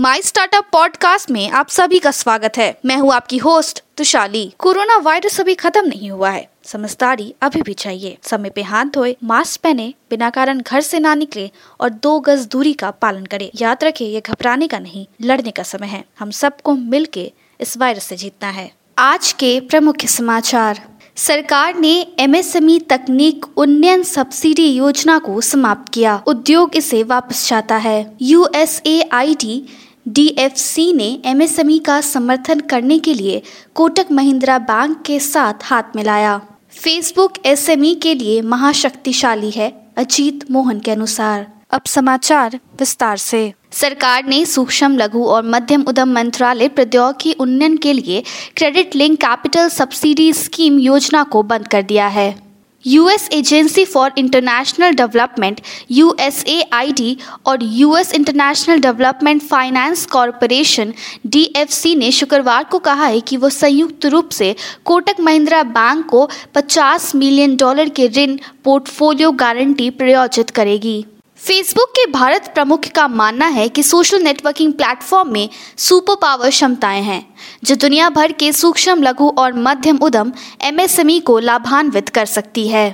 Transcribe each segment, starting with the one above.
My startup podcast में आप सभी का स्वागत है। मैं हूँ आपकी होस्ट तुशाली। कोरोना वायरस अभी खत्म नहीं हुआ है। समझदारी अभी भी चाहिए। समय पे हाथ धोए मास्क पहने, बिना कारण घर से ना निकले और दो गज दूरी का पालन करें। याद रखें, ये घबराने का नहीं, लड़ने का समय है। हम सबको मिल के इस वायरस से जीतना है। आज के प्रमुख समाचार। सरकार ने एमएसएमई तकनीक उन्नयन सब्सिडी योजना को समाप्त किया। उद्योग इसे वापस चाहता है। यूएसएआईडी डीएफसी ने एमएसएमई का समर्थन करने के लिए कोटक महिंद्रा बैंक के साथ हाथ मिलाया। फेसबुक एसएमई के लिए महाशक्तिशाली है अजीत मोहन के अनुसार। अब समाचार विस्तार से। सरकार ने सूक्ष्म, लघु और मध्यम उद्यम मंत्रालय प्रौद्योगिकी उन्नयन के लिए credit link capital subsidy scheme योजना को बंद कर दिया है। US agency for international development USAID और US international development finance corporation DFC ने शुक्रवार को कहा है कि वो संयुक्त रूप से कोटक महिंद्रा बैंक को 50 मिलियन डॉलर के ऋण पोर्टफोलियो गारंटी प्रायोजित करेगी। फेसबुक के भारत प्रमुख का मानना है कि सोशल नेटवर्किंग प्लेटफॉर्म में सुपर पावर क्षमताएँ हैं, जो दुनिया भर के सूक्ष्म, लघु और मध्यम उद्यम एमएसएमई को लाभान्वित कर सकती है।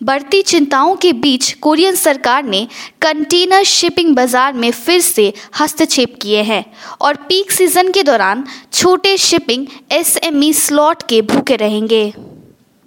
बढ़ती चिंताओं के बीच कोरियन सरकार ने कंटेनर शिपिंग बाज़ार में फिर से हस्तक्षेप किए हैं और पीक सीज़न के दौरान छोटे शिपिंग एसएमई स्लॉट के भूखे रहेंगे।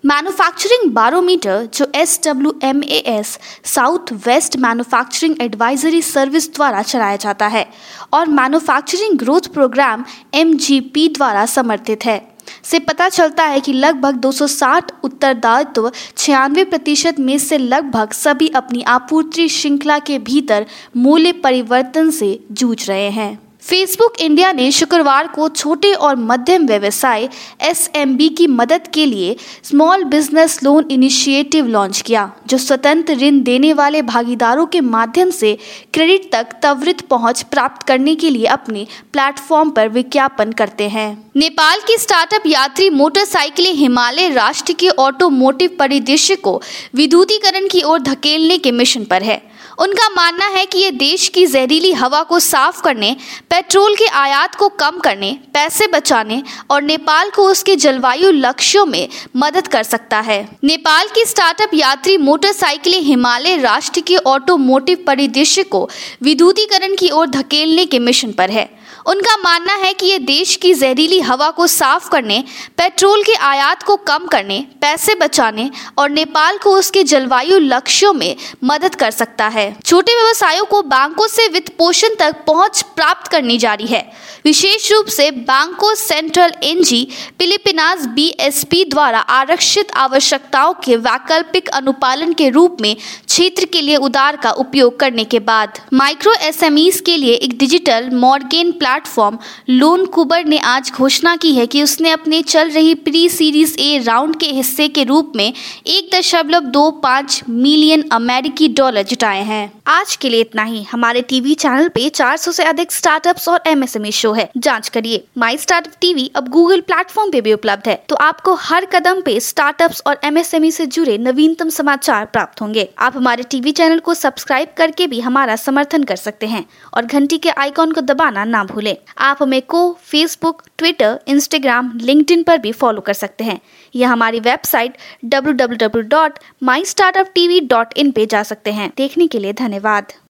मैन्युफैक्चरिंग बारोमीटर जो S W M A S south west manufacturing advisory service द्वारा चलाया जाता है और manufacturing growth programme M G P द्वारा समर्थित है। से पता चलता है कि लगभग 260 उत्तरदायित्व छियानवे प्रतिशत में से लगभग सभी अपनी आपूर्ति श्रृंखला के भीतर मूल्य परिवर्तन से जूझ रहे हैं। फेसबुक इंडिया ने शुक्रवार को छोटे और मध्यम व्यवसाय एसएमबी की मदद के लिए small business loan initiative launch किया, जो स्वतंत्र ऋण देने वाले भागीदारों के माध्यम से क्रेडिट तक त्वरित पहुँच प्राप्त करने के लिए अपने प्लेटफॉर्म पर विज्ञापन करते हैं। नेपाल की स्टार्टअप यात्री मोटरसाइकिलें हिमालय राष्ट्र के ऑटोमोटिव परिदृश्य को विद्युतीकरण की ओर धकेलने के मिशन पर है। उनका मानना है कि ये देश की जहरीली हवा को साफ़ करने, पेट्रोल के आयात को कम करने, पैसे बचाने और नेपाल को उसके जलवायु लक्ष्यों में मदद कर सकता है। नेपाल की स्टार्टअप यात्री मोटरसाइकिलें हिमालय राष्ट्र के ऑटोमोटिव परिदृश्य को विद्युतीकरण की ओर धकेलने के मिशन पर है। उनका मानना है कि ये देश की जहरीली हवा को साफ़ करने, पेट्रोल के आयात को कम करने, पैसे बचाने और नेपाल को उसके जलवायु लक्ष्यों में मदद कर सकता है। छोटे व्यवसायों को बैंकों से वित्त पोषण तक पहुँच प्राप्त करनी जारी है। विशेष रूप से बैंको, सेंट्रल एनजी फिलिपिनाज बीएसपी द्वारा आरक्षित आवश्यकताओं के वैकल्पिक अनुपालन के रूप में क्षेत्र के लिए उदार का उपयोग करने के बाद। माइक्रो एसएमईज के लिए एक डिजिटल मॉर्गेन प्लेटफॉर्म लोन कुबर ने आज घोषणा की है कि उसने अपने चल रही प्री सीरीज़ ए राउंड के हिस्से के रूप में एक दशमलव दो पाँच मिलियन अमेरिकी डॉलर जुटाए हैं। आज के लिए इतना ही। हमारे टीवी चैनल पे 400 से अधिक स्टार्टअप्स और एमएसएमई शो है। जाँच करिए। माई स्टार्टअप टीवी अब गूगल प्लेटफॉर्म पे भी उपलब्ध है। तो आपको हर कदम पे स्टार्टअप्स और एमएसएमई से जुड़े नवीनतम समाचार प्राप्त होंगे। आप हमारे टीवी चैनल को सब्सक्राइब करके भी हमारा समर्थन कर सकते हैं और घंटी के आइकॉन को दबाना ना भूलें। आप हमें को फेसबुक ट्विटर इंस्टाग्राम लिंक्डइन पर भी फॉलो कर सकते हैं। या हमारी वेबसाइट डब्ल्यू पे जा सकते हैं। देखने के लिए धन्यवाद।